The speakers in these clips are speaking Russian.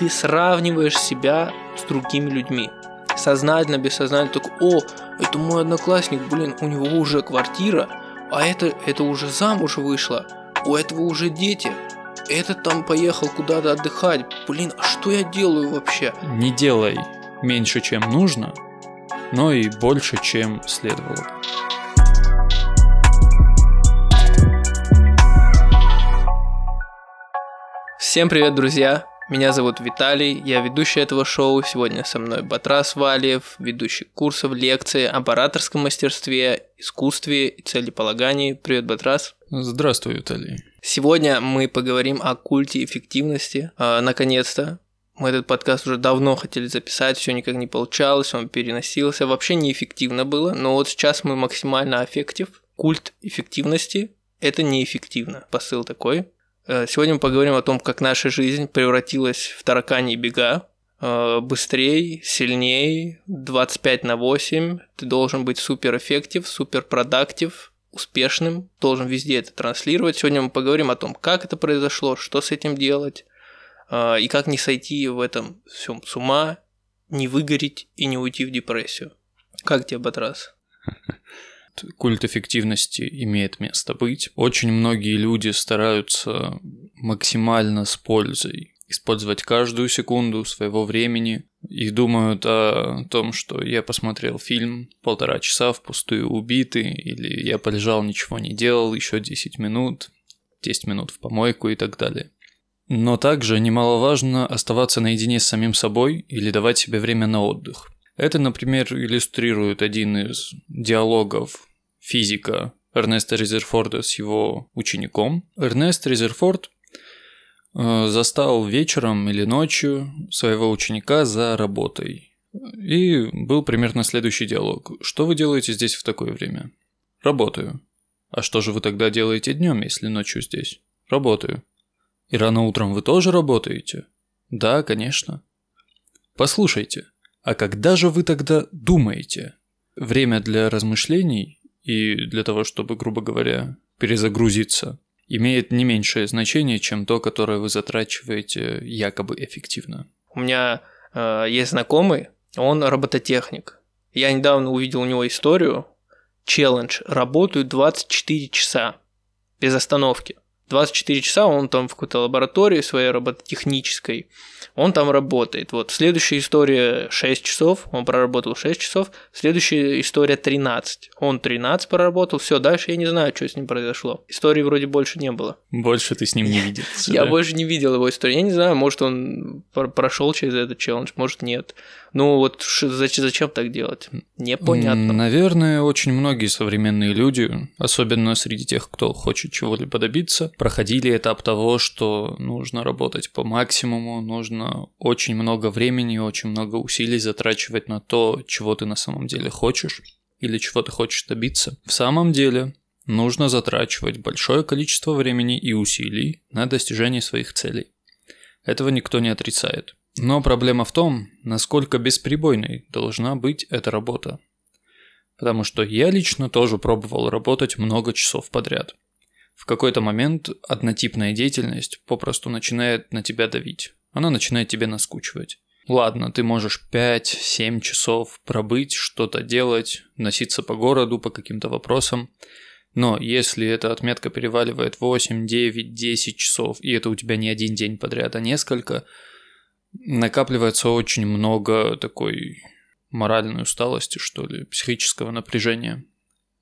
ты сравниваешь себя с другими людьми. Сознательно, бессознательно, так, о, это мой одноклассник, блин, у него уже квартира, а это, это уже замуж вышла, у этого уже дети, этот там поехал куда-то отдыхать, блин, а что я делаю вообще? Не делай меньше, чем нужно, но и больше, чем следовало. Всем привет, друзья! Меня зовут Виталий, я ведущий этого шоу. Сегодня со мной Батрас Валиев, ведущий курсов, лекции об ораторском мастерстве, искусстве и целеполагании. Привет, Батрас. Здравствуй, Виталий. Сегодня мы поговорим о культе эффективности. А, наконец-то. Мы этот подкаст уже давно хотели записать, все никак не получалось, он переносился. Вообще неэффективно было, но вот сейчас мы максимально эффектив. Культ эффективности – это неэффективно. Посыл такой. Э, сегодня мы поговорим о том, как наша жизнь превратилась в таракани бега. Э, быстрее, сильнее, 25 на 8. Ты должен быть супер эффектив, супер продуктив, успешным, должен везде это транслировать. Сегодня мы поговорим о том, как это произошло, что с этим делать, э, и как не сойти в этом всем с ума, не выгореть и не уйти в депрессию. Как тебе, Батрас? культ эффективности имеет место быть. Очень многие люди стараются максимально с пользой использовать каждую секунду своего времени и думают о том, что я посмотрел фильм полтора часа впустую убитый, или я полежал, ничего не делал, еще 10 минут, 10 минут в помойку и так далее. Но также немаловажно оставаться наедине с самим собой или давать себе время на отдых. Это, например, иллюстрирует один из диалогов физика Эрнеста Резерфорда с его учеником. Эрнест Резерфорд э, застал вечером или ночью своего ученика за работой. И был примерно следующий диалог. Что вы делаете здесь в такое время? Работаю. А что же вы тогда делаете днем, если ночью здесь? Работаю. И рано утром вы тоже работаете? Да, конечно. Послушайте, а когда же вы тогда думаете? Время для размышлений и для того, чтобы, грубо говоря, перезагрузиться, имеет не меньшее значение, чем то, которое вы затрачиваете якобы эффективно. У меня э, есть знакомый, он робототехник. Я недавно увидел у него историю. Челлендж. Работаю 24 часа без остановки. 24 часа он там в какой-то лаборатории своей робототехнической, он там работает. Вот следующая история 6 часов, он проработал 6 часов, следующая история 13, он 13 проработал, все, дальше я не знаю, что с ним произошло. Истории вроде больше не было. Больше ты с ним не видел. Я больше не видел его историю, я не знаю, может он прошел через этот челлендж, может нет. Ну вот зачем так делать? Непонятно. Наверное, очень многие современные люди, особенно среди тех, кто хочет чего-либо добиться, проходили этап того, что нужно работать по максимуму, нужно очень много времени, очень много усилий затрачивать на то, чего ты на самом деле хочешь или чего ты хочешь добиться. В самом деле, нужно затрачивать большое количество времени и усилий на достижение своих целей. Этого никто не отрицает. Но проблема в том, насколько бесперебойной должна быть эта работа. Потому что я лично тоже пробовал работать много часов подряд. В какой-то момент однотипная деятельность попросту начинает на тебя давить. Она начинает тебе наскучивать. Ладно, ты можешь 5-7 часов пробыть, что-то делать, носиться по городу по каким-то вопросам. Но если эта отметка переваливает 8, 9, 10 часов, и это у тебя не один день подряд, а несколько, накапливается очень много такой моральной усталости, что ли, психического напряжения,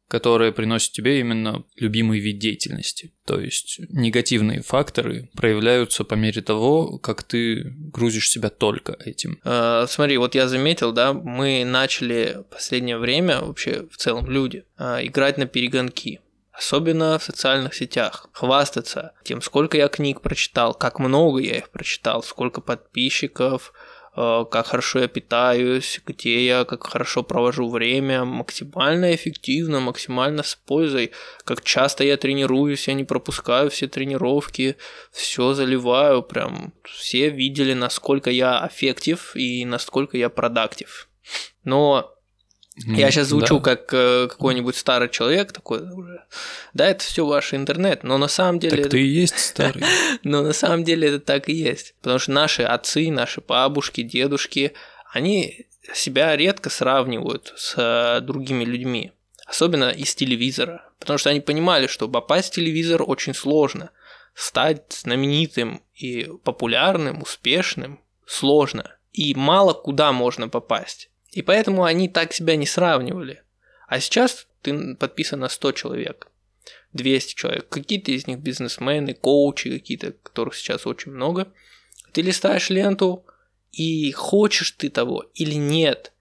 которое приносит тебе именно любимый вид деятельности. То есть негативные факторы проявляются по мере того, как ты грузишь себя только этим. Э, смотри, вот я заметил, да, мы начали в последнее время, вообще в целом люди, э, играть на перегонки особенно в социальных сетях, хвастаться тем, сколько я книг прочитал, как много я их прочитал, сколько подписчиков, э, как хорошо я питаюсь, где я как хорошо провожу время, максимально эффективно, максимально с пользой, как часто я тренируюсь, я не пропускаю все тренировки, все заливаю, прям все видели, насколько я эффектив и насколько я продуктив. Но Я сейчас звучу да. как э, какой-нибудь старый человек такой уже. Да, это все ваш интернет, но на самом деле. Так это- ты и есть старый. Но на самом деле это так и есть. Потому что наши отцы, наши бабушки, дедушки, они себя редко сравнивают с э, другими людьми. Особенно из телевизора. Потому что они понимали, что попасть в телевизор очень сложно. Стать знаменитым и популярным, успешным сложно. И мало куда можно попасть. И поэтому они так себя не сравнивали. А сейчас ты подписан на 100 человек. 200 человек. Какие-то из них бизнесмены, коучи какие-то, которых сейчас очень много. Ты листаешь ленту, и хочешь ты того или нет,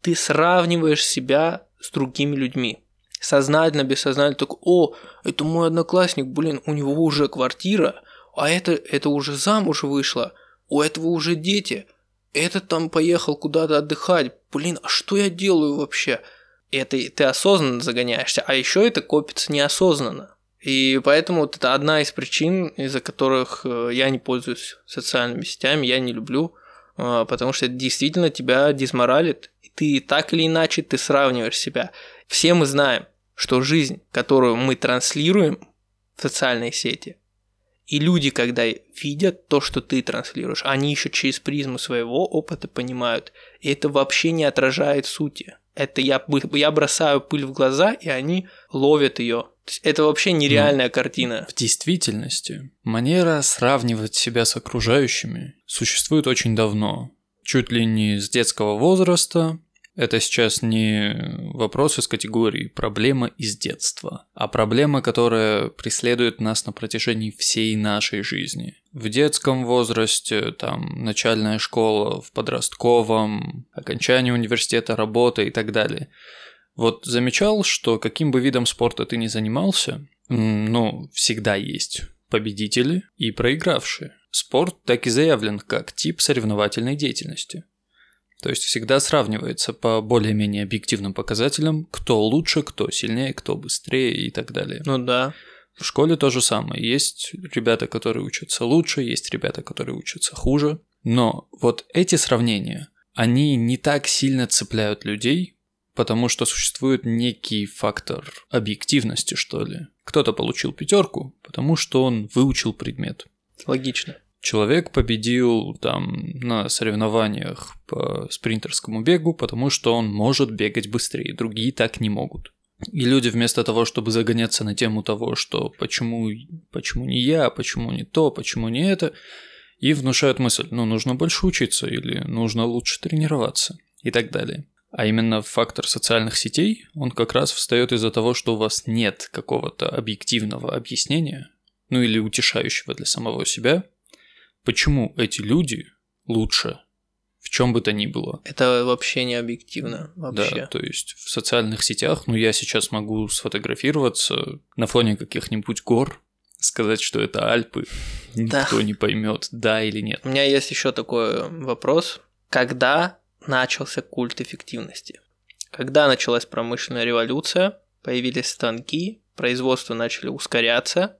ты сравниваешь себя с другими людьми. Сознательно, бессознательно, такой, о, это мой одноклассник, блин, у него уже квартира, а это, это уже замуж вышла, у этого уже дети, этот там поехал куда-то отдыхать, блин, а что я делаю вообще? Это ты осознанно загоняешься, а еще это копится неосознанно. И поэтому вот это одна из причин, из-за которых э, я не пользуюсь социальными сетями, я не люблю, э, потому что это действительно тебя дезморалит. И ты так или иначе ты сравниваешь себя. Все мы знаем, что жизнь, которую мы транслируем в социальные сети, и люди, когда видят то, что ты транслируешь, они еще через призму своего опыта понимают, и это вообще не отражает сути. Это я, я бросаю пыль в глаза, и они ловят ее. Это вообще нереальная картина. В действительности, манера сравнивать себя с окружающими существует очень давно. Чуть ли не с детского возраста. Это сейчас не вопрос из категории проблема из детства, а проблема, которая преследует нас на протяжении всей нашей жизни. В детском возрасте, там, начальная школа, в подростковом, окончание университета, работа и так далее. Вот замечал, что каким бы видом спорта ты ни занимался, ну, всегда есть победители и проигравшие. Спорт так и заявлен как тип соревновательной деятельности. То есть всегда сравнивается по более-менее объективным показателям, кто лучше, кто сильнее, кто быстрее и так далее. Ну да. В школе то же самое. Есть ребята, которые учатся лучше, есть ребята, которые учатся хуже. Но вот эти сравнения, они не так сильно цепляют людей, потому что существует некий фактор объективности, что ли. Кто-то получил пятерку, потому что он выучил предмет. Логично. Человек победил там на соревнованиях по спринтерскому бегу, потому что он может бегать быстрее, другие так не могут. И люди вместо того, чтобы загоняться на тему того, что почему, почему не я, почему не то, почему не это, и внушают мысль, ну нужно больше учиться или нужно лучше тренироваться и так далее. А именно фактор социальных сетей, он как раз встает из-за того, что у вас нет какого-то объективного объяснения, ну или утешающего для самого себя, почему эти люди лучше в чем бы то ни было. Это вообще не объективно. Вообще. Да, то есть в социальных сетях, ну я сейчас могу сфотографироваться на фоне каких-нибудь гор, сказать, что это Альпы, Да. никто не поймет, да или нет. У меня есть еще такой вопрос. Когда начался культ эффективности? Когда началась промышленная революция, появились станки, производство начали ускоряться,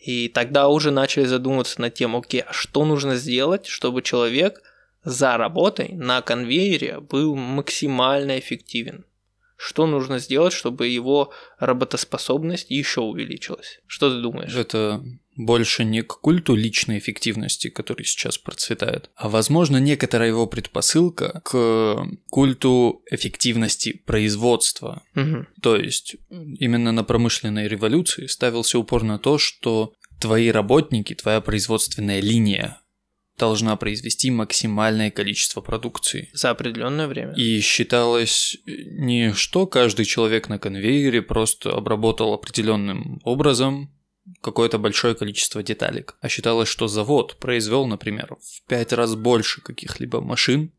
и тогда уже начали задумываться над тем, окей, а что нужно сделать, чтобы человек за работой на конвейере был максимально эффективен? Что нужно сделать, чтобы его работоспособность еще увеличилась? Что ты думаешь? Это больше не к культу личной эффективности, который сейчас процветает, а возможно некоторая его предпосылка к культу эффективности производства. Мгм. То есть именно на промышленной революции ставился упор на то, что твои работники, твоя производственная линия должна произвести максимальное количество продукции. За определенное время. И считалось не что каждый человек на конвейере просто обработал определенным образом какое-то большое количество деталек, а считалось, что завод произвел, например, в пять раз больше каких-либо машин,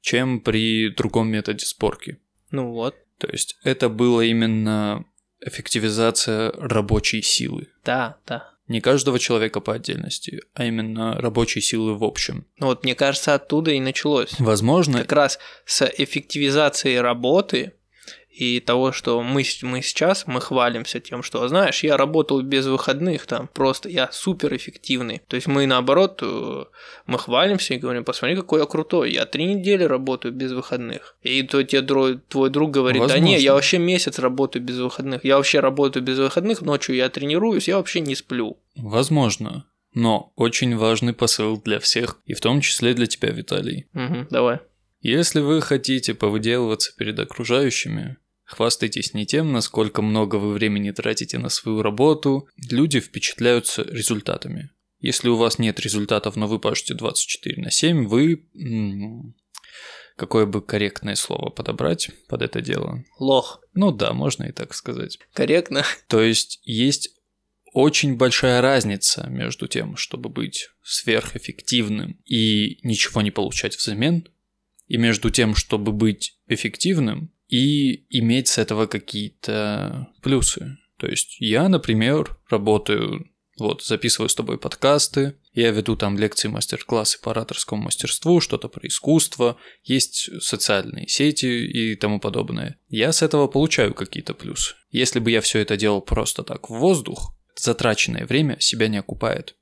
чем при другом методе сборки. Ну вот. То есть это было именно эффективизация рабочей силы. Да, да. Не каждого человека по отдельности, а именно рабочей силы в общем. Ну вот, мне кажется, оттуда и началось. Возможно, Как раз с эффективизацией работы и того, что мы, мы сейчас, мы хвалимся тем, что, знаешь, я работал без выходных, там, просто я супер эффективный. То есть мы наоборот, э, мы хвалимся и говорим, посмотри, какой я крутой, я три недели работаю без выходных. И то тебе твой друг говорит, Возможно. да не, я вообще месяц работаю без выходных, я вообще работаю без выходных, ночью я тренируюсь, я вообще не сплю. Возможно. Но очень важный посыл для всех, и в том числе для тебя, Виталий. Угу, давай. Если вы хотите повыделываться перед окружающими, хвастайтесь не тем, насколько много вы времени тратите на свою работу, люди впечатляются результатами. Если у вас нет результатов, но вы пашете 24 на 7, вы... Какое бы корректное слово подобрать под это дело? Лох. Ну да, можно и так сказать. Корректно. То есть есть очень большая разница между тем, чтобы быть сверхэффективным и ничего не получать взамен, и между тем, чтобы быть эффективным и иметь с этого какие-то плюсы. То есть я, например, работаю, вот, записываю с тобой подкасты, я веду там лекции, мастер-классы по ораторскому мастерству, что-то про искусство, есть социальные сети и тому подобное. Я с этого получаю какие-то плюсы. Если бы я все это делал просто так в воздух, затраченное время себя не окупает.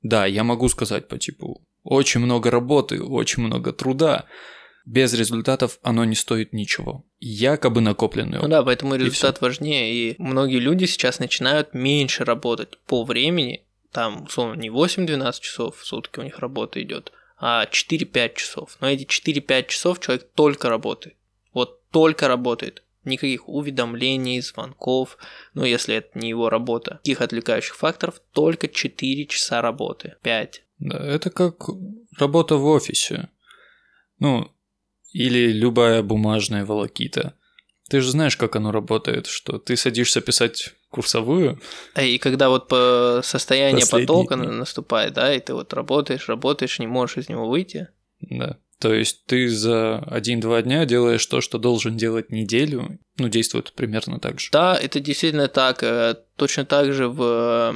Да, я могу сказать по типу, очень много работы, очень много труда, без результатов оно не стоит ничего. Якобы накопленный. Ну да, поэтому результат и важнее. И многие люди сейчас начинают меньше работать по времени. Там, условно, не 8-12 часов в сутки у них работа идет, а 4-5 часов. Но эти 4-5 часов человек только работает. Вот только работает. Никаких уведомлений, звонков, ну если это не его работа. Каких отвлекающих факторов, только 4 часа работы. 5. Да, это как работа в офисе. Ну, или любая бумажная волокита. Ты же знаешь, как оно работает, что ты садишься писать курсовую. А и когда вот по состояние потока дни. наступает, да, и ты вот работаешь, работаешь, не можешь из него выйти. Да. То есть ты за один-два дня делаешь то, что должен делать неделю. Ну, действует примерно так же. Да, это действительно так. Э, точно так же в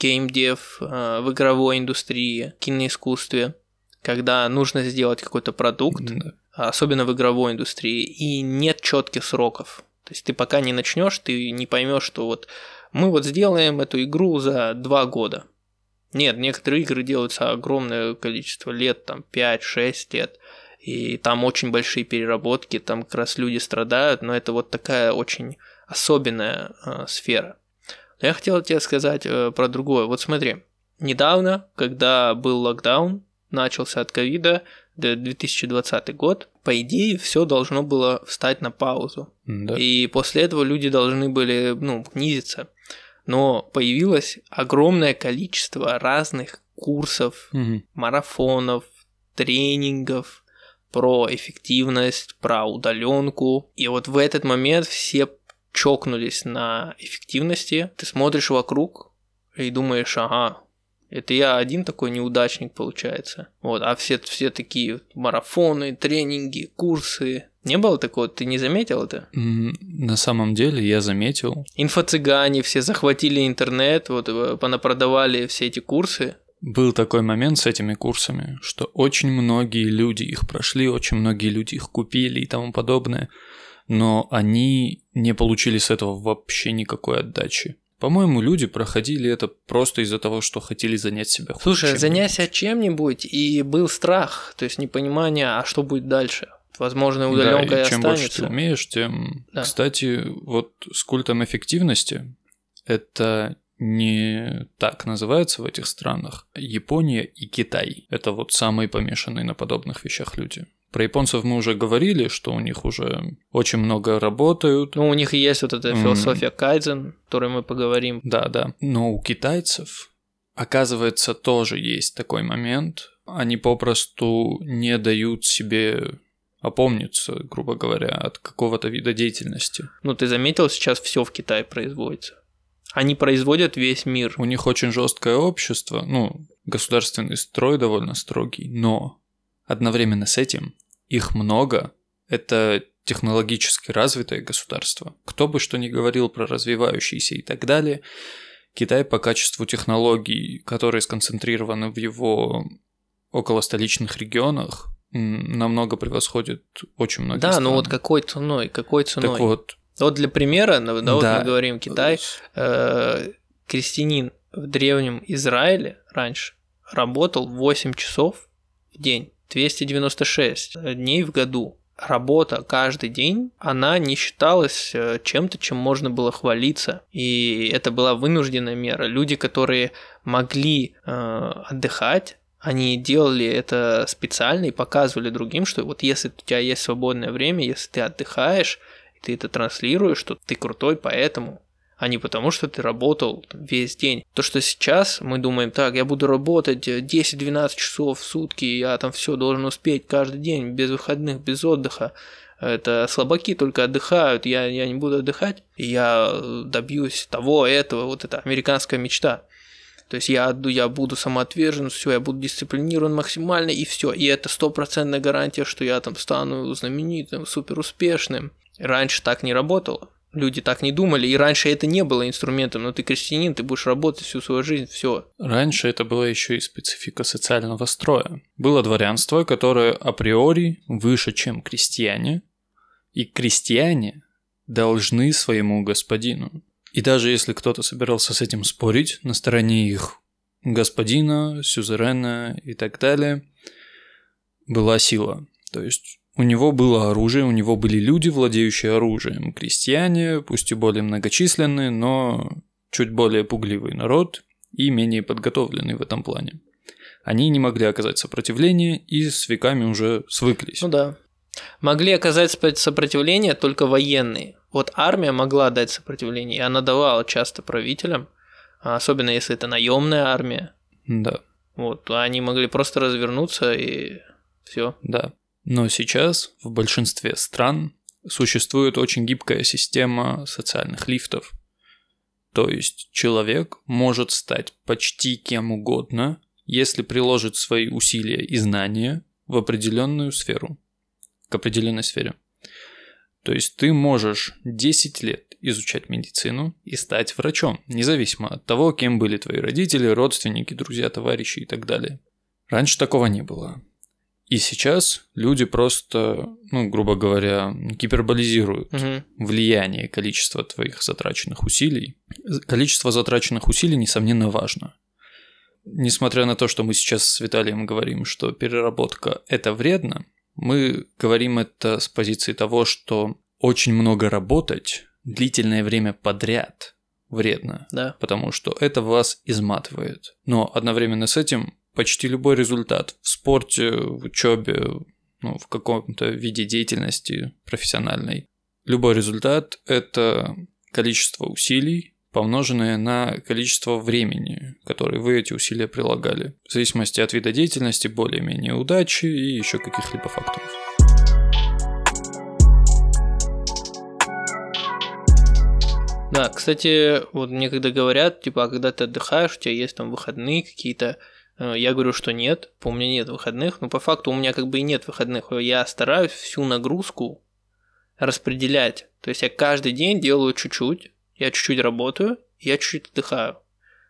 геймдев, э, в игровой индустрии, киноискусстве, когда нужно сделать какой-то продукт, да особенно в игровой индустрии, и нет четких сроков. То есть ты пока не начнешь, ты не поймешь, что вот мы вот сделаем эту игру за два года. Нет, некоторые игры делаются огромное количество лет, там 5-6 лет, и там очень большие переработки, там как раз люди страдают, но это вот такая очень особенная э, сфера. Но я хотел тебе сказать э, про другое. Вот смотри, недавно, когда был локдаун, начался от ковида, 2020 год, по идее, все должно было встать на паузу. Да. И после этого люди должны были, ну, снизиться. Но появилось огромное количество разных курсов, угу. марафонов, тренингов про эффективность, про удаленку. И вот в этот момент все чокнулись на эффективности. Ты смотришь вокруг и думаешь, ага, это я один такой неудачник получается. Вот, а все, все такие марафоны, тренинги, курсы. Не было такого? Ты не заметил это? На самом деле я заметил. Инфо-цыгане все захватили интернет, вот э, понапродавали все эти курсы. Был такой момент с этими курсами, что очень многие люди их прошли, очень многие люди их купили и тому подобное, но они не получили с этого вообще никакой отдачи. По-моему, люди проходили это просто из-за того, что хотели занять себя. Слушай, занятия чем-нибудь, и был страх, то есть непонимание, а что будет дальше. Возможно, удаленка да, и, чем останется. больше ты умеешь, тем... Да. Кстати, вот с культом эффективности это не так называется в этих странах. Япония и Китай. Это вот самые помешанные на подобных вещах люди. Про японцев мы уже говорили, что у них уже очень много работают. Ну, у них есть вот эта философия mm. кайдзен, о которой мы поговорим. Да, да. Но у китайцев, оказывается, тоже есть такой момент. Они попросту не дают себе опомниться, грубо говоря, от какого-то вида деятельности. Ну, ты заметил, сейчас все в Китае производится. Они производят весь мир. У них очень жесткое общество, ну, государственный строй довольно строгий, но одновременно с этим их много, это технологически развитое государство. Кто бы что ни говорил про развивающиеся и так далее, Китай по качеству технологий, которые сконцентрированы в его околостоличных регионах, намного превосходит очень многие Да, страны. но вот какой ценой, какой ценой. Так вот, Вот для примера, да, да, вот мы говорим Китай, э, крестьянин в древнем Израиле раньше работал 8 часов в день, 296 дней в году. Работа каждый день, она не считалась э, чем-то, чем можно было хвалиться. И это была вынужденная мера. Люди, которые могли э, отдыхать, они делали это специально и показывали другим, что вот если у тебя есть свободное время, если ты отдыхаешь, ты это транслируешь, что ты крутой поэтому, а не потому, что ты работал весь день. То, что сейчас мы думаем, так, я буду работать э, 10-12 часов в сутки, я там все должен успеть каждый день, без выходных, без отдыха. Это слабаки только отдыхают, я, я не буду отдыхать, я э, добьюсь того, этого, вот это американская мечта. То есть я, я буду самоотвержен, все, я буду дисциплинирован максимально, и все. И это стопроцентная гарантия, что я там стану знаменитым, супер успешным. Раньше так не работало. Люди так не думали, и раньше это не было инструментом. Но ты крестьянин, ты будешь работать всю свою жизнь, все. раньше это была еще и специфика социального строя. Было дворянство, которое априори выше, чем крестьяне, и крестьяне должны своему господину. И даже если кто-то собирался с этим спорить на стороне их господина, сюзерена и так далее, была сила. То есть у него было оружие, у него были люди, владеющие оружием. Крестьяне, пусть и более многочисленные, но чуть более пугливый народ и менее подготовленный в этом плане. Они не могли оказать сопротивление и с веками уже свыклись. Ну да. Могли оказать сопротивление только военные. Вот армия могла дать сопротивление, и она давала часто правителям, а особенно если это наемная армия. Да, Вот, то они могли просто развернуться и все. да. Но сейчас в большинстве стран существует очень гибкая система социальных лифтов. То есть человек может стать почти кем угодно, если приложит свои усилия и знания в определенную сферу, к определенной сфере. То есть ты можешь 10 лет изучать медицину и стать врачом, независимо от того, кем были твои родители, родственники, друзья, товарищи и так далее. Раньше такого не было. И сейчас люди просто, ну, грубо говоря, гиперболизируют Мгм. влияние количества твоих затраченных усилий. Количество затраченных усилий, несомненно, важно. Несмотря на то, что мы сейчас с Виталием говорим, что переработка – это вредно, мы говорим это с позиции того, что очень много работать длительное время подряд вредно, Да. потому что это вас изматывает. Но одновременно с этим почти любой результат в спорте, в учебе, ну, в каком-то виде деятельности профессиональной, любой результат – это количество усилий, помноженное на количество времени, которое вы эти усилия прилагали, в зависимости от вида деятельности, более-менее удачи и еще каких-либо факторов. Да, кстати, вот мне когда говорят, типа, а когда ты отдыхаешь, у тебя есть там выходные какие-то, я говорю, что нет, у меня нет выходных, но по факту у меня как бы и нет выходных. Я стараюсь всю нагрузку распределять. То есть я каждый день делаю чуть-чуть, я чуть-чуть работаю, я чуть-чуть отдыхаю.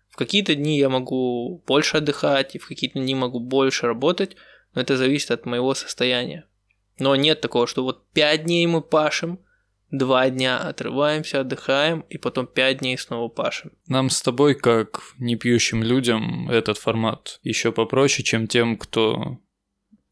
В какие-то дни я могу больше отдыхать, и в какие-то дни могу больше работать, но это зависит от моего состояния. Но нет такого, что вот 5 дней мы пашем, два дня отрываемся, отдыхаем, и потом пять дней снова пашем. Нам с тобой, как непьющим людям, этот формат еще попроще, чем тем, кто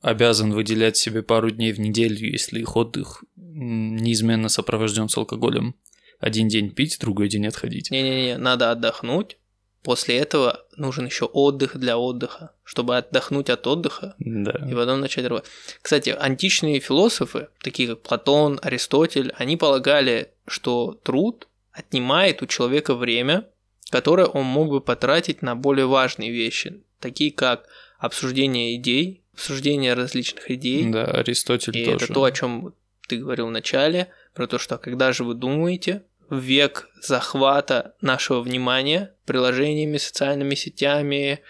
обязан выделять себе пару дней в неделю, если их отдых неизменно сопровожден с алкоголем. Один день пить, другой день отходить. Не-не-не, надо отдохнуть. После этого нужен еще отдых для отдыха, чтобы отдохнуть от отдыха Да. и потом начать работать. Кстати, античные философы, такие как Платон, Аристотель, они полагали, что труд отнимает у человека время, которое он мог бы потратить на более важные вещи, такие как обсуждение идей, обсуждение различных идей, Да, Аристотель И тоже. это то, о чем ты говорил в начале, про то, что когда же вы думаете, век захвата нашего внимания приложениями, социальными сетями,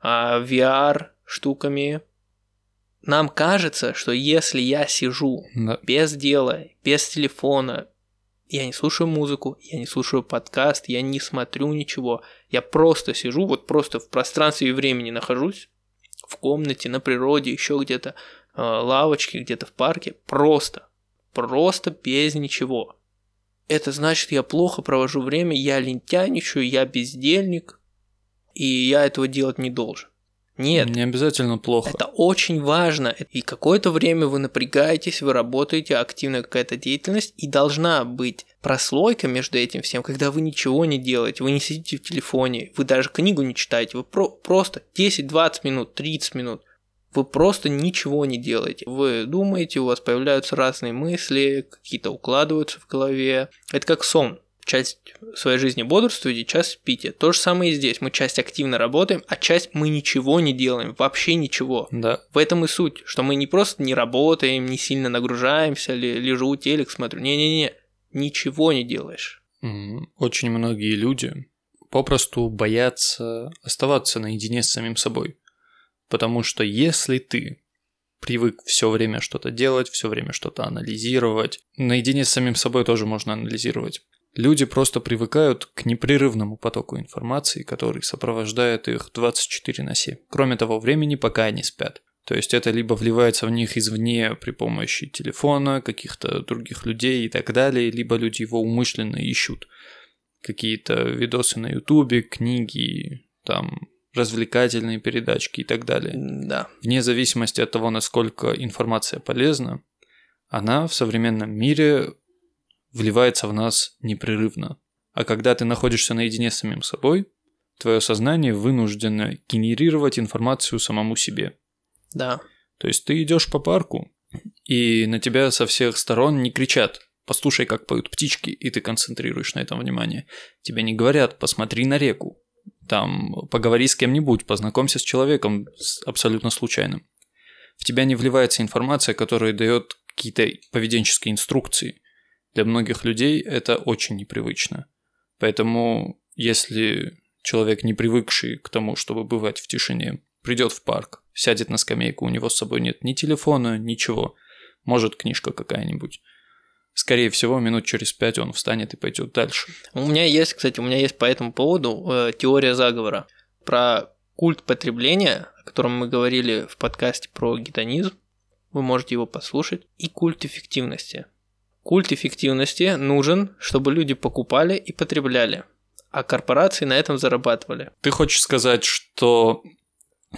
а, VR штуками, нам кажется, что если я сижу Да. без дела, без телефона, я не слушаю музыку, я не слушаю подкаст, я не смотрю ничего, я просто сижу, вот просто в пространстве и времени нахожусь, в комнате, на природе, еще где-то, э, лавочке, где-то в парке, просто, просто без ничего. Это значит, я плохо провожу время, я лентяничаю, я бездельник, и я этого делать не должен. Нет. Не обязательно плохо. Это очень важно. И какое-то время вы напрягаетесь, вы работаете, активная какая-то деятельность, и должна быть прослойка между этим всем, когда вы ничего не делаете, вы не сидите в телефоне, вы даже книгу не читаете, вы про- просто 10-20 минут, 30 минут, вы просто ничего не делаете. Вы думаете, у вас появляются разные мысли, какие-то укладываются в голове. Это как сон часть своей жизни бодрствуете, часть спите. То же самое и здесь. Мы часть активно работаем, а часть мы ничего не делаем, вообще ничего. Да. В этом и суть, что мы не просто не работаем, не сильно нагружаемся, ли, лежу, телек смотрю. Не-не-не, ничего не делаешь. Очень многие люди попросту боятся оставаться наедине с самим собой. Потому что если ты привык все время что-то делать, все время что-то анализировать. Наедине с самим собой тоже можно анализировать. Люди просто привыкают к непрерывному потоку информации, который сопровождает их 24 на 7. Кроме того, времени пока они спят. То есть это либо вливается в них извне при помощи телефона, каких-то других людей и так далее, либо люди его умышленно ищут. Какие-то видосы на ютубе, книги, там развлекательные передачки и так далее. Да. Вне зависимости от того, насколько информация полезна, она в современном мире вливается в нас непрерывно. А когда ты находишься наедине с самим собой, твое сознание вынуждено генерировать информацию самому себе. Да. То есть ты идешь по парку, и на тебя со всех сторон не кричат «послушай, как поют птички», и ты концентрируешь на этом внимание. Тебе не говорят «посмотри на реку», там поговори с кем-нибудь, познакомься с человеком абсолютно случайным. В тебя не вливается информация, которая дает какие-то поведенческие инструкции. Для многих людей это очень непривычно. Поэтому, если человек, не привыкший к тому, чтобы бывать в тишине, придет в парк, сядет на скамейку, у него с собой нет ни телефона, ничего, может книжка какая-нибудь. Скорее всего, минут через пять он встанет и пойдет дальше. У меня есть, кстати, у меня есть по этому поводу э, теория заговора про культ потребления, о котором мы говорили в подкасте про гедонизм. Вы можете его послушать. И культ эффективности. Культ эффективности нужен, чтобы люди покупали и потребляли, а корпорации на этом зарабатывали. Ты хочешь сказать, что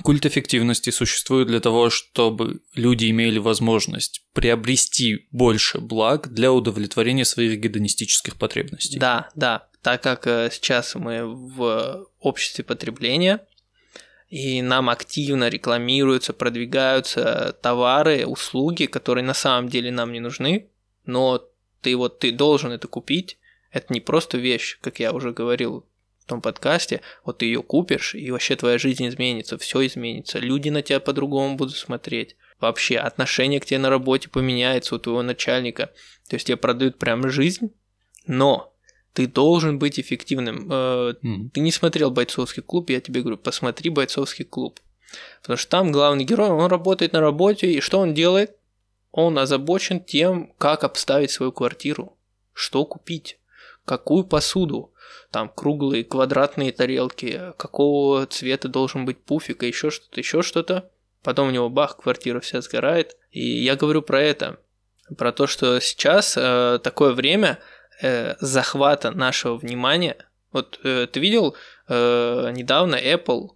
культ эффективности существует для того, чтобы люди имели возможность приобрести больше благ для удовлетворения своих гедонистических потребностей? Да, да. Так как э, сейчас мы в обществе потребления, и нам активно рекламируются, продвигаются товары, услуги, которые на самом деле нам не нужны, но ты вот ты должен это купить. Это не просто вещь, как я уже говорил том подкасте. Вот ты ее купишь, и вообще твоя жизнь изменится, все изменится. Люди на тебя по-другому будут смотреть. Вообще отношение к тебе на работе поменяется у твоего начальника. То есть тебе продают прям жизнь, но ты должен быть эффективным. Mm-hmm. Ты не смотрел бойцовский клуб, я тебе говорю, посмотри бойцовский клуб. Потому что там главный герой, он работает на работе, и что он делает? Он озабочен тем, как обставить свою квартиру, что купить, какую посуду, там круглые, квадратные тарелки, какого цвета должен быть пуфик, и еще что-то, еще что-то. Потом у него бах, квартира вся сгорает. И я говорю про это, про то, что сейчас э, такое время э, захвата нашего внимания. Вот э, ты видел э, недавно Apple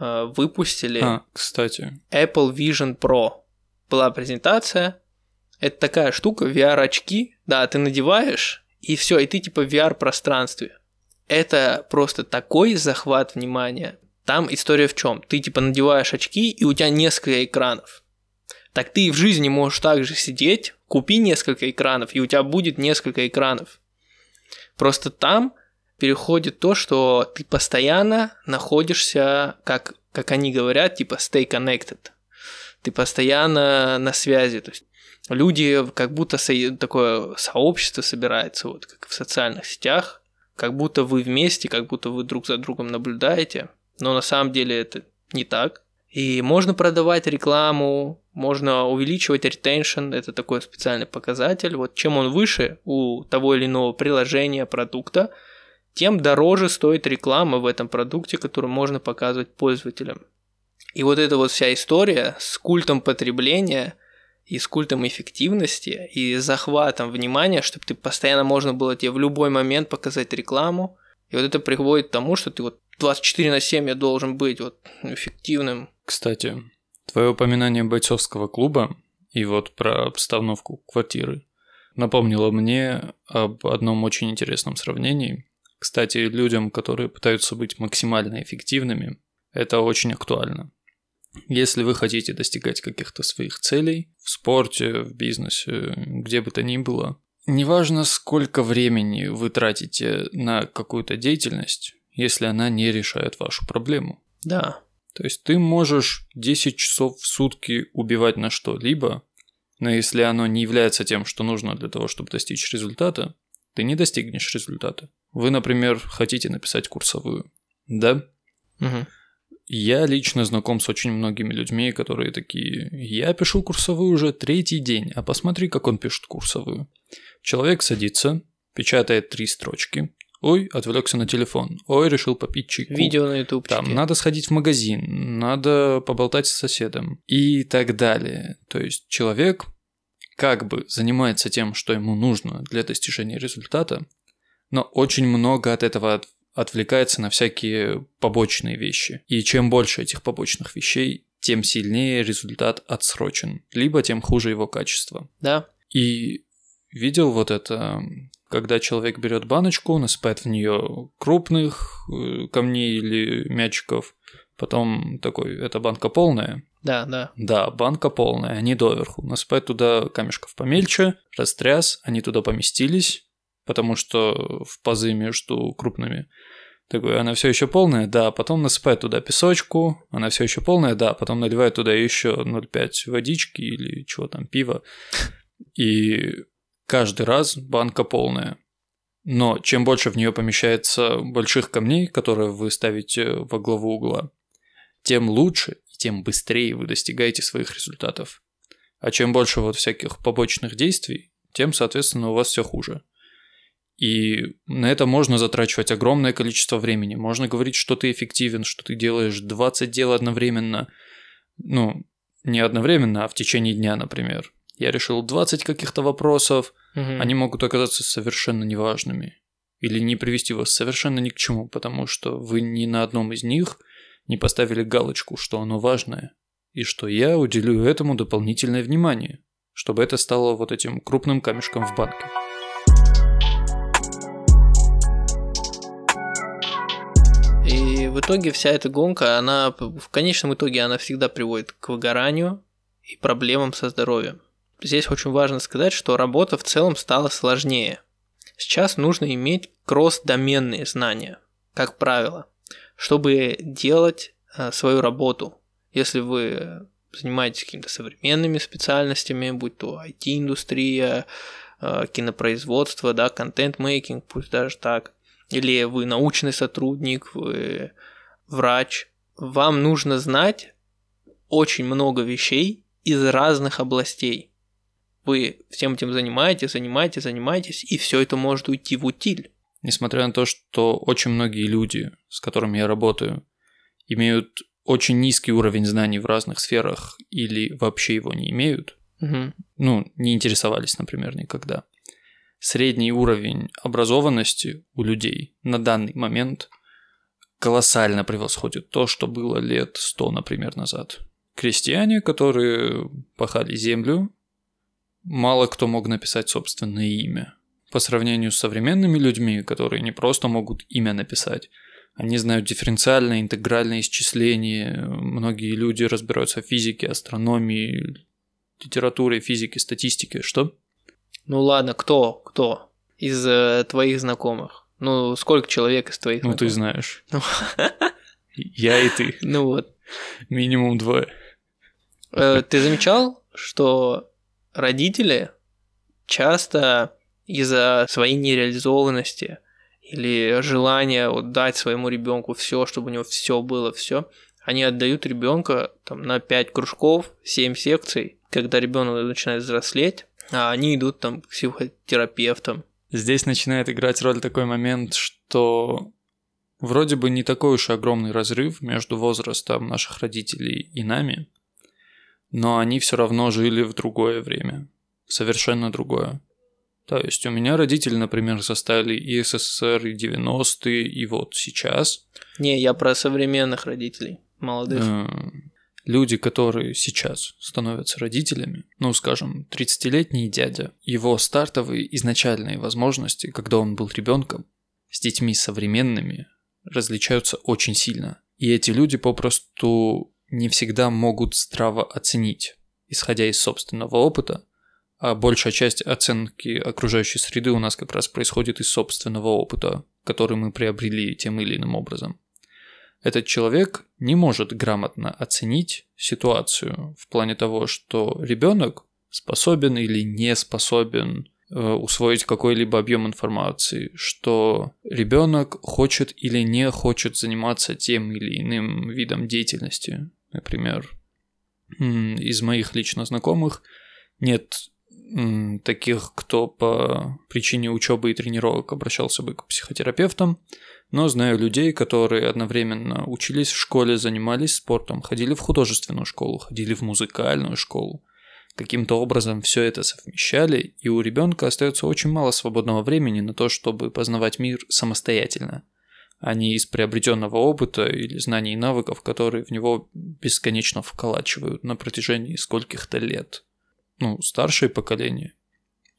э, выпустили а, кстати. Apple Vision Pro была презентация. Это такая штука, VR-очки, да, ты надеваешь, и все, и ты типа в VR-пространстве. Это просто такой захват внимания. Там история в чем? Ты типа надеваешь очки, и у тебя несколько экранов. Так ты и в жизни можешь также сидеть, купи несколько экранов, и у тебя будет несколько экранов. Просто там переходит то, что ты постоянно находишься, как, как они говорят, типа stay connected ты постоянно на связи, то есть люди как будто со- такое сообщество собирается, вот как в социальных сетях, как будто вы вместе, как будто вы друг за другом наблюдаете, но на самом деле это не так. И можно продавать рекламу, можно увеличивать ретеншн, это такой специальный показатель. Вот чем он выше у того или иного приложения, продукта, тем дороже стоит реклама в этом продукте, которую можно показывать пользователям. И вот эта вот вся история с культом потребления и с культом эффективности и захватом внимания, чтобы ты постоянно можно было тебе в любой момент показать рекламу. И вот это приводит к тому, что ты вот 24 на 7 я должен быть вот эффективным. Кстати, твое упоминание бойцовского клуба и вот про обстановку квартиры напомнило мне об одном очень интересном сравнении. Кстати, людям, которые пытаются быть максимально эффективными, это очень актуально. Если вы хотите достигать каких-то своих целей в спорте, в бизнесе, где бы то ни было, неважно сколько времени вы тратите на какую-то деятельность, если она не решает вашу проблему. Да. То есть ты можешь 10 часов в сутки убивать на что-либо, но если оно не является тем, что нужно для того, чтобы достичь результата, ты не достигнешь результата. Вы, например, хотите написать курсовую, да? Угу. Я лично знаком с очень многими людьми, которые такие, я пишу курсовую уже третий день, а посмотри, как он пишет курсовую. Человек садится, печатает три строчки, ой, отвлекся на телефон, ой, решил попить чайку. Видео на YouTube. Там, надо сходить в магазин, надо поболтать с соседом и так далее. То есть человек как бы занимается тем, что ему нужно для достижения результата, но очень много от этого отвлекается на всякие побочные вещи. И чем больше этих побочных вещей, тем сильнее результат отсрочен, либо тем хуже его качество. Да. И видел вот это, когда человек берет баночку, насыпает в нее крупных э, камней или мячиков, потом такой, эта банка полная. Да, да. Да, банка полная, они доверху. Насыпает туда камешков помельче, растряс, они туда поместились, потому что в пазы между крупными. Такой, она все еще полная, да, потом насыпает туда песочку, она все еще полная, да, потом наливает туда еще 0,5 водички или чего там, пива. И каждый раз банка полная. Но чем больше в нее помещается больших камней, которые вы ставите во главу угла, тем лучше и тем быстрее вы достигаете своих результатов. А чем больше вот всяких побочных действий, тем, соответственно, у вас все хуже. И на это можно затрачивать огромное количество времени. Можно говорить, что ты эффективен, что ты делаешь 20 дел одновременно. Ну, не одновременно, а в течение дня, например. Я решил 20 каких-то вопросов, угу. они могут оказаться совершенно неважными. Или не привести вас совершенно ни к чему, потому что вы ни на одном из них не поставили галочку, что оно важное, и что я уделю этому дополнительное внимание, чтобы это стало вот этим крупным камешком в банке. В итоге вся эта гонка, она в конечном итоге она всегда приводит к выгоранию и проблемам со здоровьем. Здесь очень важно сказать, что работа в целом стала сложнее. Сейчас нужно иметь кросс-доменные знания, как правило, чтобы делать э, свою работу. Если вы занимаетесь какими-то современными специальностями, будь то IT-индустрия, э, кинопроизводство, да, контент-мейкинг, пусть даже так, или вы научный сотрудник, вы врач, вам нужно знать очень много вещей из разных областей. Вы всем этим занимаетесь, занимаетесь, занимаетесь, и все это может уйти в утиль. Несмотря на то, что очень многие люди, с которыми я работаю, имеют очень низкий уровень знаний в разных сферах или вообще его не имеют, угу. ну, не интересовались, например, никогда. Средний уровень образованности у людей на данный момент – колоссально превосходит то, что было лет сто, например, назад. Крестьяне, которые пахали землю, мало кто мог написать собственное имя. По сравнению с современными людьми, которые не просто могут имя написать, они знают дифференциальное, интегральное исчисление, многие люди разбираются в физике, астрономии, литературе, физике, статистике. Что? Ну ладно, кто? Кто? Из э, твоих знакомых? Ну, сколько человек из твоих? Ну, знакомых? ты знаешь. Ну. Я и ты. Ну вот. Минимум двое. Э, ты замечал, что родители часто из-за своей нереализованности или желания вот дать своему ребенку все, чтобы у него все было, все, они отдают ребенка там на 5 кружков, 7 секций, когда ребенок начинает взрослеть, а они идут там к психотерапевтам, Здесь начинает играть роль такой момент, что вроде бы не такой уж и огромный разрыв между возрастом наших родителей и нами, но они все равно жили в другое время, совершенно другое. То есть у меня родители, например, застали и СССР, и 90-е, и вот сейчас. Не, я про современных родителей, молодых. Э, люди, которые сейчас становятся родителями, ну, скажем, 30-летний дядя, его стартовые изначальные возможности, когда он был ребенком, с детьми современными, различаются очень сильно. И эти люди попросту не всегда могут здраво оценить, исходя из собственного опыта, а большая часть оценки окружающей среды у нас как раз происходит из собственного опыта, который мы приобрели тем или иным образом. Этот человек не может грамотно оценить ситуацию в плане того, что ребенок способен или не способен э, усвоить какой-либо объем информации, что ребенок хочет или не хочет заниматься тем или иным видом деятельности. Например, из моих лично знакомых нет таких, кто по причине учебы и тренировок обращался бы к психотерапевтам, но знаю людей, которые одновременно учились в школе, занимались спортом, ходили в художественную школу, ходили в музыкальную школу. Каким-то образом все это совмещали, и у ребенка остается очень мало свободного времени на то, чтобы познавать мир самостоятельно, а не из приобретенного опыта или знаний и навыков, которые в него бесконечно вколачивают на протяжении скольких-то лет ну, старшее поколение,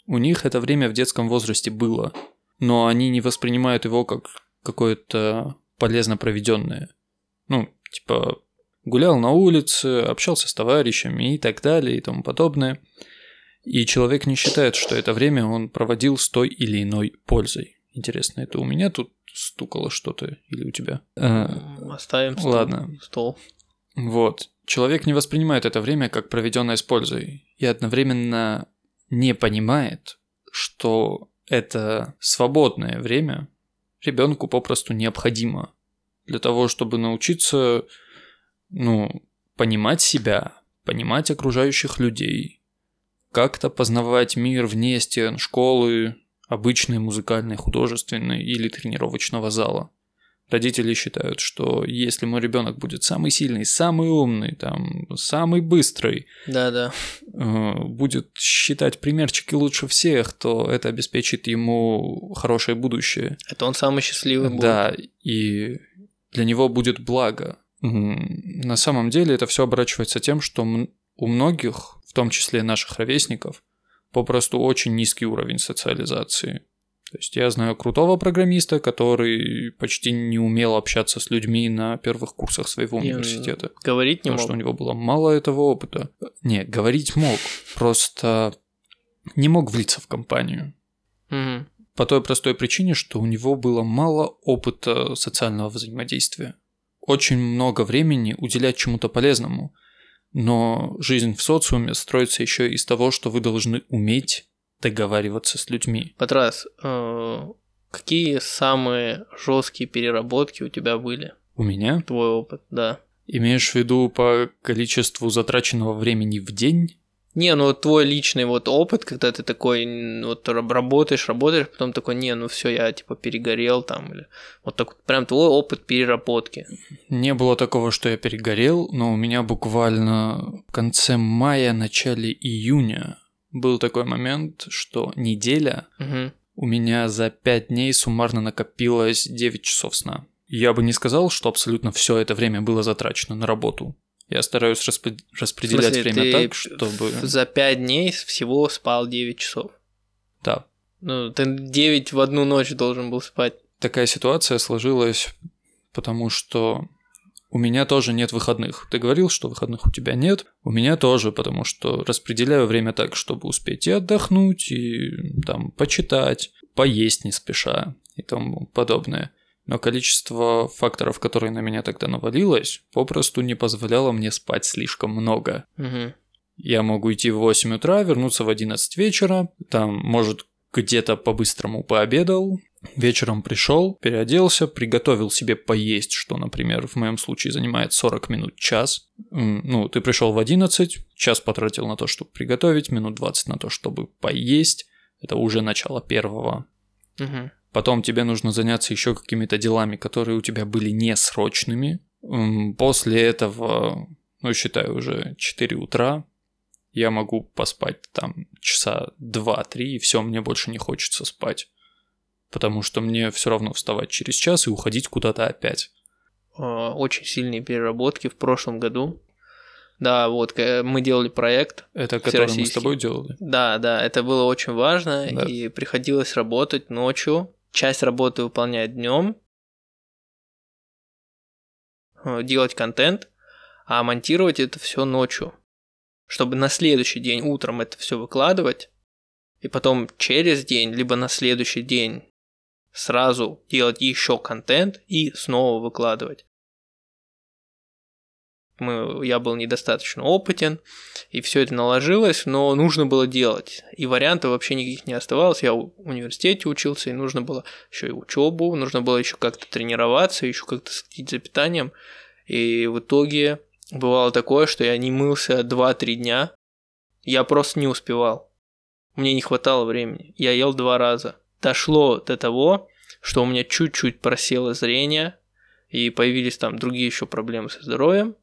у них это время в детском возрасте было, но они не воспринимают его как какое-то полезно проведенное. Ну, типа, гулял на улице, общался с товарищами и так далее и тому подобное. И человек не считает, что это время он проводил с той или иной пользой. Интересно, это у меня тут стукало что-то или у тебя? Оставим стол. Ладно. Стол. Вот. Человек не воспринимает это время как проведенное с пользой и одновременно не понимает, что это свободное время ребенку попросту необходимо для того, чтобы научиться, ну, понимать себя, понимать окружающих людей, как-то познавать мир вне стен школы, обычной музыкальной, художественной или тренировочного зала родители считают, что если мой ребенок будет самый сильный, самый умный, там, самый быстрый, да-да, э, будет считать примерчики лучше всех, то это обеспечит ему хорошее будущее. Это он самый счастливый будет. Да, и для него будет благо. На самом деле это все оборачивается тем, что у многих, в том числе наших ровесников, попросту очень низкий уровень социализации. То есть я знаю крутого программиста, который почти не умел общаться с людьми на первых курсах своего университета. Говорить не потому мог. что у него было мало этого опыта. Не, говорить мог, просто не мог влиться в компанию. Мгм. По той простой причине, что у него было мало опыта социального взаимодействия. Очень много времени уделять чему-то полезному. Но жизнь в социуме строится еще из того, что вы должны уметь договариваться с людьми. Патрас, э, какие самые жесткие переработки у тебя были? У меня? Твой опыт, да. Имеешь в виду по количеству затраченного времени в день? Не, ну вот твой личный вот опыт, когда ты такой вот раб- работаешь, работаешь, потом такой, не, ну все, я типа перегорел там, или вот так вот прям твой опыт переработки. Не было такого, что я перегорел, но у меня буквально в конце мая, начале июня был такой момент, что неделя Мгм. у меня за 5 дней суммарно накопилось 9 часов сна. Я бы не сказал, что абсолютно все это время было затрачено на работу. Я стараюсь В распределять смысле, время так, чтобы... За 5 дней всего спал 9 часов. Да, Ну, ты 9 в одну ночь должен был спать. такая ситуация сложилась, потому что у меня тоже нет выходных. Ты говорил, что выходных у тебя нет. У меня тоже, потому что распределяю время так, чтобы успеть и отдохнуть, и там почитать, поесть не спеша и тому подобное. Но количество факторов, которые на меня тогда навалилось, попросту не позволяло мне спать слишком много. Мгм. Я могу идти в 8 утра, вернуться в 11 вечера, там, может, где-то по-быстрому пообедал, вечером пришел, переоделся, приготовил себе поесть, что, например, в моем случае занимает 40 минут, час. Ну, ты пришел в 11, час потратил на то, чтобы приготовить, минут 20 на то, чтобы поесть. Это уже начало первого. Мгм. потом тебе нужно заняться еще какими-то делами, которые у тебя были не срочными. После этого, ну, считаю, уже 4 утра, я могу поспать там часа 2-3, и все, мне больше не хочется спать. Потому что мне все равно вставать через час и уходить куда-то опять. А, очень сильные переработки в прошлом году. Да, вот мы делали проект. Это который мы с тобой делали? Да, да, это было очень важно, да. и приходилось работать ночью. Часть работы выполнять днем, э, делать контент, а монтировать это все ночью, чтобы на следующий день утром это все выкладывать, и потом через день, либо на следующий день сразу делать еще контент и снова выкладывать мы, я был недостаточно опытен, и все это наложилось, но нужно было делать. И вариантов вообще никаких не оставалось. Я в университете учился, и нужно было еще и учебу, нужно было еще как-то тренироваться, еще как-то следить за питанием. И в итоге бывало такое, что я не мылся 2-3 дня. Я просто не успевал. Мне не хватало времени. Я ел два раза. Дошло до того, что у меня чуть-чуть просело зрение, и появились там другие еще проблемы со здоровьем.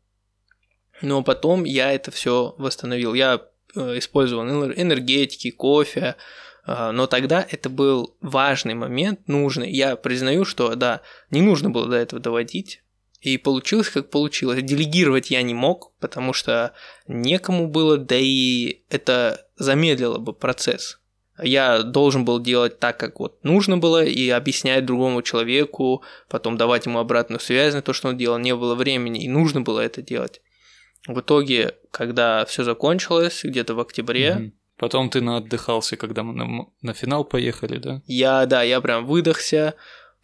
Но потом я это все восстановил. Я э, использовал энергетики, кофе, а, но тогда это был важный момент, нужный. Я признаю, что да, не нужно было до этого доводить. И получилось, как получилось. Делегировать я не мог, потому что некому было, да и это замедлило бы процесс. Я должен был делать так, как вот нужно было, и объяснять другому человеку, потом давать ему обратную связь на то, что он делал. Не было времени, и нужно было это делать. В итоге, когда все закончилось, где-то в октябре. Потом ты наотдыхался, когда мы на, на финал поехали, да? Я, да, я прям выдохся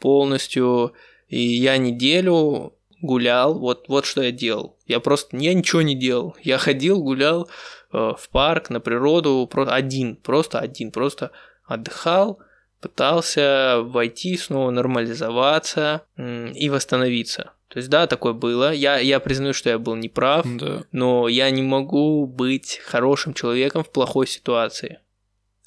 полностью, и я неделю гулял, вот, вот что я делал. Я просто, я ничего не делал. Я ходил, гулял в парк, на природу, просто один, просто один, просто отдыхал, пытался войти снова, нормализоваться и восстановиться. То есть, да, такое было. Я, я признаю, что я был неправ, да. но я не могу быть хорошим человеком в плохой ситуации.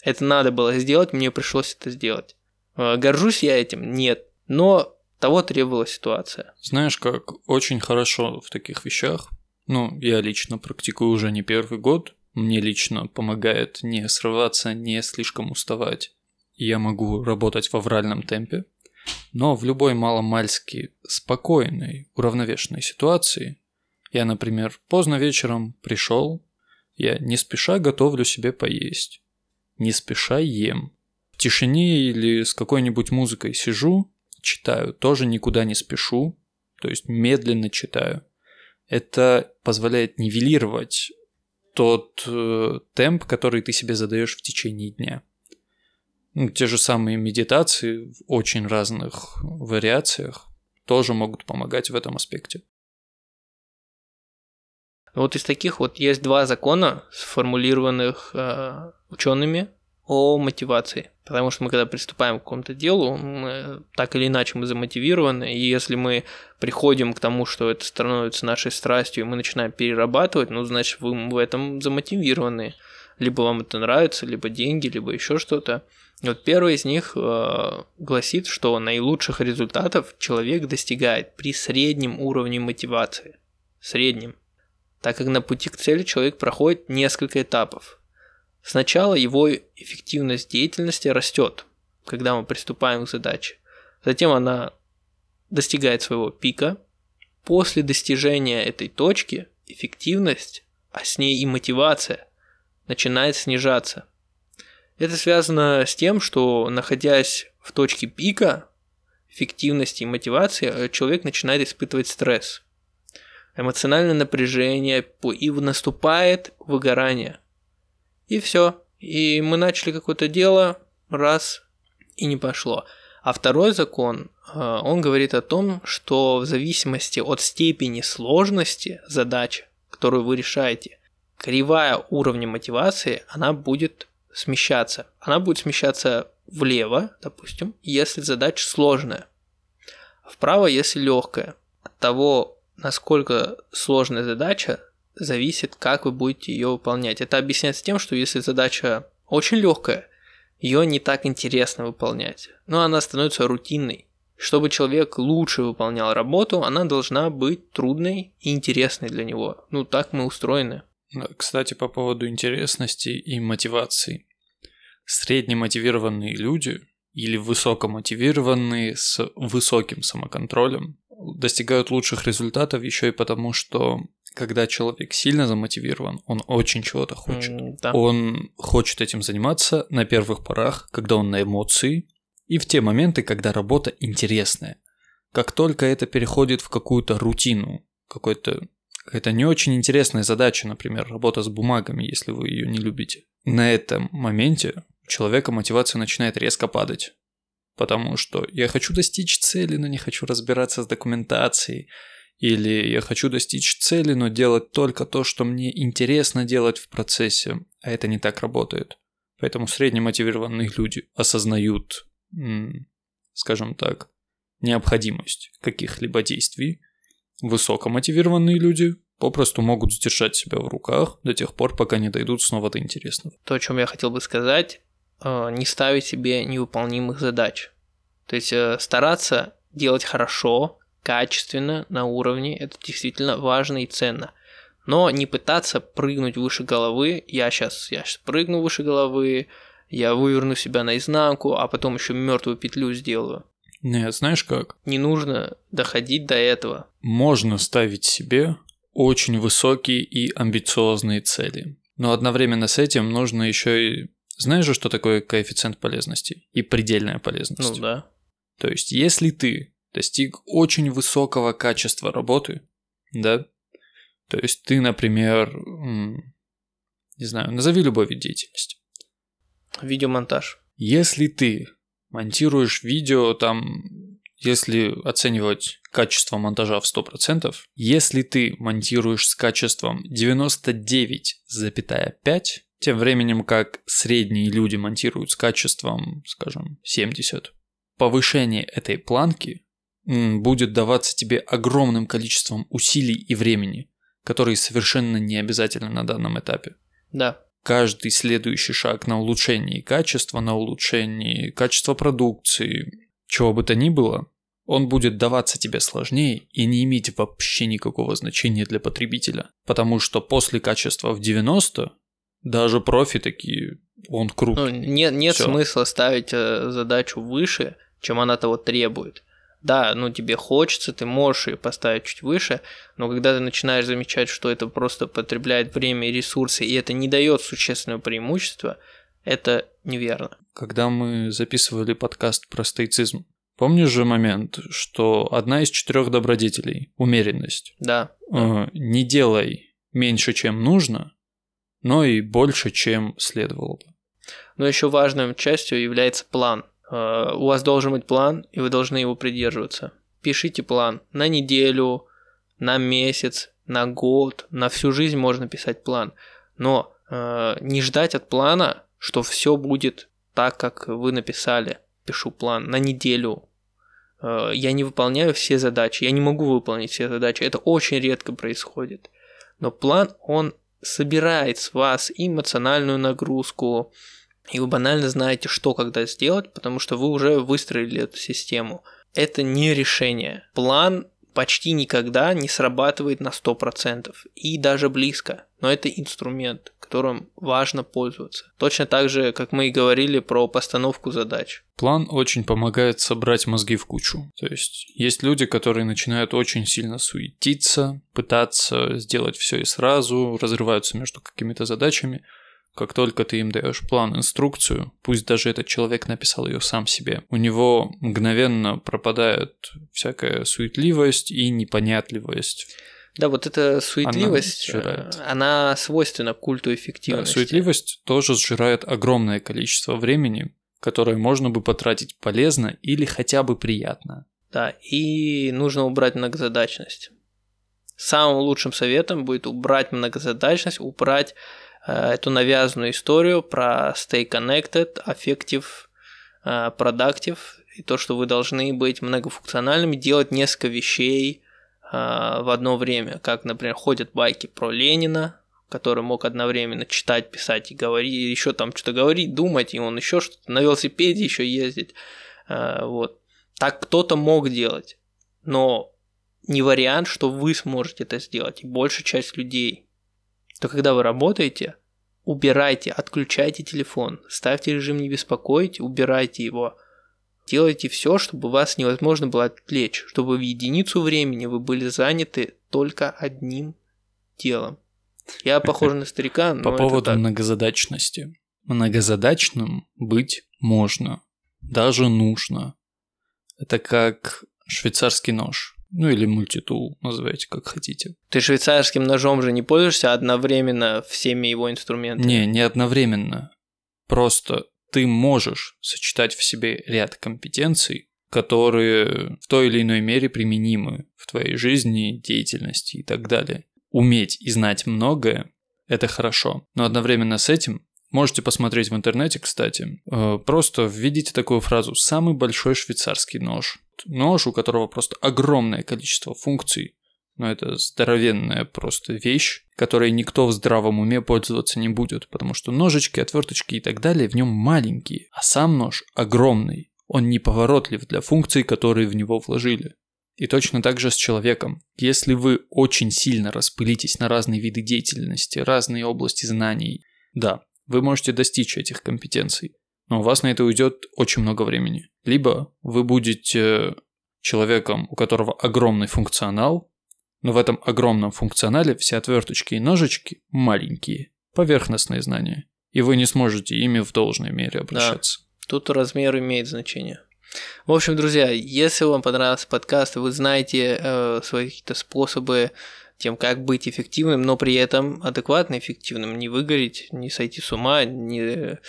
Это надо было сделать, мне пришлось это сделать. Э, горжусь я этим? Нет. Но того требовала ситуация. Знаешь, как очень хорошо в таких вещах. Ну, я лично практикую уже не первый год. Мне лично помогает не срываться, не слишком уставать. Я могу работать в авральном темпе, но в любой маломальски спокойной, уравновешенной ситуации, я, например, поздно вечером пришел, я не спеша готовлю себе поесть, не спеша ем. В тишине или с какой-нибудь музыкой сижу, читаю, тоже никуда не спешу, то есть медленно читаю. Это позволяет нивелировать тот э, темп, который ты себе задаешь в течение дня ну, те же самые медитации в очень разных вариациях тоже могут помогать в этом аспекте. Вот из таких вот есть два закона, сформулированных э, учеными о мотивации. Потому что мы, когда приступаем к какому-то делу, мы, так или иначе мы замотивированы, и если мы приходим к тому, что это становится нашей страстью, и мы начинаем перерабатывать, ну, значит, вы в этом замотивированы. Либо вам это нравится, либо деньги, либо еще что-то. Вот первый из них э, гласит, что наилучших результатов человек достигает при среднем уровне мотивации. Среднем. Так как на пути к цели человек проходит несколько этапов. Сначала его эффективность деятельности растет, когда мы приступаем к задаче. Затем она достигает своего пика. После достижения этой точки эффективность, а с ней и мотивация, начинает снижаться. Это связано с тем, что находясь в точке пика эффективности и мотивации, э, человек начинает испытывать стресс, эмоциональное напряжение, и наступает выгорание. И все. И мы начали какое-то дело, раз, и не пошло. А второй закон, э, он говорит о том, что в зависимости от степени сложности задачи, которую вы решаете, кривая уровня мотивации, она будет смещаться. Она будет смещаться влево, допустим, если задача сложная, а вправо, если легкая. От того, насколько сложная задача, зависит, как вы будете ее выполнять. Это объясняется тем, что если задача очень легкая, ее не так интересно выполнять. Но она становится рутинной. Чтобы человек лучше выполнял работу, она должна быть трудной и интересной для него. Ну, так мы устроены. Кстати, по поводу интересности и мотивации. Среднемотивированные люди или высокомотивированные с высоким самоконтролем достигают лучших результатов еще и потому, что когда человек сильно замотивирован, он очень чего-то хочет. М, да. Он хочет этим заниматься на первых порах, когда он на эмоции, и в те моменты, когда работа интересная. Как только это переходит в какую-то рутину, какой-то какая-то не очень интересная задача, например, работа с бумагами, если вы ее не любите. На этом моменте у человека мотивация начинает резко падать. Потому что я хочу достичь цели, но не хочу разбираться с документацией. Или я хочу достичь цели, но делать только то, что мне интересно делать в процессе. А это не так работает. Поэтому среднемотивированные люди осознают, скажем так, необходимость каких-либо действий. Высокомотивированные люди попросту могут сдержать себя в руках до тех пор, пока не дойдут снова до интересного. То, о чем я хотел бы сказать, э, не ставить себе невыполнимых задач. То есть э, стараться делать хорошо, качественно, на уровне, это действительно важно и ценно. Но не пытаться прыгнуть выше головы, я сейчас, я сейчас прыгну выше головы, я выверну себя наизнанку, а потом еще мертвую петлю сделаю. Нет, знаешь как? Не нужно доходить до этого. Можно ставить себе очень высокие и амбициозные цели. Но одновременно с этим нужно еще и... Знаешь же, что такое коэффициент полезности и предельная полезность? Ну да. То есть, если ты достиг очень высокого качества работы, да, то есть ты, например, не знаю, назови любой вид деятельности. Видеомонтаж. Если ты монтируешь видео там, если оценивать качество монтажа в 100%, если ты монтируешь с качеством 99,5, тем временем как средние люди монтируют с качеством, скажем, 70, повышение этой планки будет даваться тебе огромным количеством усилий и времени, которые совершенно не обязательны на данном этапе Да. каждый следующий шаг на улучшении качества, на улучшении качества продукции, чего бы то ни было, он будет даваться тебе сложнее и не иметь вообще никакого значения для потребителя. Потому что после качества в 90 даже профи такие, он крут. Ну, нет, нет Всё. смысла ставить э, задачу выше, чем она того требует. Да, ну тебе хочется, ты можешь ее поставить чуть выше, но когда ты начинаешь замечать, что это просто потребляет время и ресурсы, и это не дает существенного преимущества, это неверно. Когда мы записывали подкаст про стоицизм, помнишь же момент, что одна из четырех добродетелей – умеренность. Да, Э, не делай меньше, чем нужно, но и больше, чем следовало бы. но еще важной частью является план. Э, У вас должен быть план, и вы должны его придерживаться. Пишите план на неделю, на месяц, на год, на всю жизнь можно писать план. Но э, не ждать от плана, что все будет так, как вы написали. Пишу план на неделю. Э, я не выполняю все задачи, я не могу выполнить все задачи. Это очень редко происходит. Но план, он собирает с вас эмоциональную нагрузку, и вы банально знаете, что когда сделать, потому что вы уже выстроили эту систему. Это не решение. План почти никогда не срабатывает на 100%, и даже близко. Но это инструмент, которым важно пользоваться. Точно так же, как мы и говорили про постановку задач. План очень помогает собрать мозги в кучу. То есть есть люди, которые начинают очень сильно суетиться, пытаться сделать все и сразу, разрываются между какими-то задачами. Как только ты им даешь план, инструкцию, пусть даже этот человек написал ее сам себе, у него мгновенно пропадает всякая суетливость и непонятливость. Да, вот эта суетливость, Она э, сжирает. она свойственна культу Да, эффективности. суетливость тоже сжирает огромное количество времени, которое можно бы потратить полезно или хотя бы приятно. Да, и нужно убрать многозадачность. Самым лучшим советом будет убрать многозадачность, убрать эту навязанную историю про stay connected, effective, э, productive, и то, что вы должны быть многофункциональными, делать несколько вещей э, в одно время, как, например, ходят байки про Ленина, который мог одновременно читать, писать и говорить, еще там что-то говорить, думать, и он еще что-то на велосипеде еще ездить. Вот. Так кто-то мог делать, но не вариант, что вы сможете это сделать, и большая часть людей. То когда вы работаете, убирайте, отключайте телефон, ставьте режим не беспокоить, убирайте его. Делайте все, чтобы вас невозможно было отвлечь, чтобы в единицу времени вы были заняты только одним делом. Я похож на старика, но По поводу многозадачности. Многозадачным быть можно, даже нужно. Это как швейцарский нож. Ну или мультитул, называйте как хотите. Ты швейцарским ножом же не пользуешься одновременно всеми его инструментами? Не, не одновременно. Просто ты можешь сочетать в себе ряд компетенций, которые в той или иной мере применимы в твоей жизни, деятельности и так далее. Уметь и знать многое – это хорошо, но одновременно с этим Можете посмотреть в интернете, кстати. Э, просто введите такую фразу «самый большой швейцарский нож». Нож, у которого просто огромное количество функций, но это здоровенная просто вещь, которой никто в здравом уме пользоваться не будет, потому что ножички, отверточки и так далее в нем маленькие, а сам нож огромный. Он неповоротлив для функций, которые в него вложили. И точно так же с человеком. Если вы очень сильно распылитесь на разные виды деятельности, разные области знаний, да, вы можете достичь этих компетенций, у вас на это уйдет очень много времени. Либо вы будете человеком, у которого огромный функционал, но в этом огромном функционале все отверточки и ножички маленькие, поверхностные знания, и вы не сможете ими в должной мере обращаться. Да, тут размер имеет значение. В общем, друзья, если вам понравился подкаст, вы знаете э, свои какие-то способы тем, как быть эффективным, но при этом адекватно эффективным, не выгореть, не сойти с ума, не,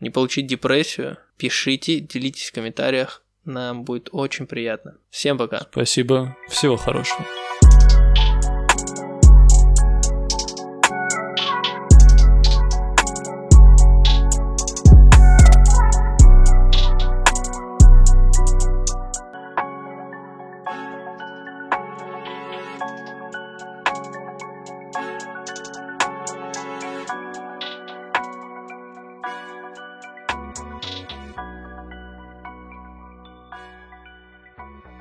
не получить депрессию, пишите, делитесь в комментариях, нам будет очень приятно. Всем пока. Спасибо, всего хорошего.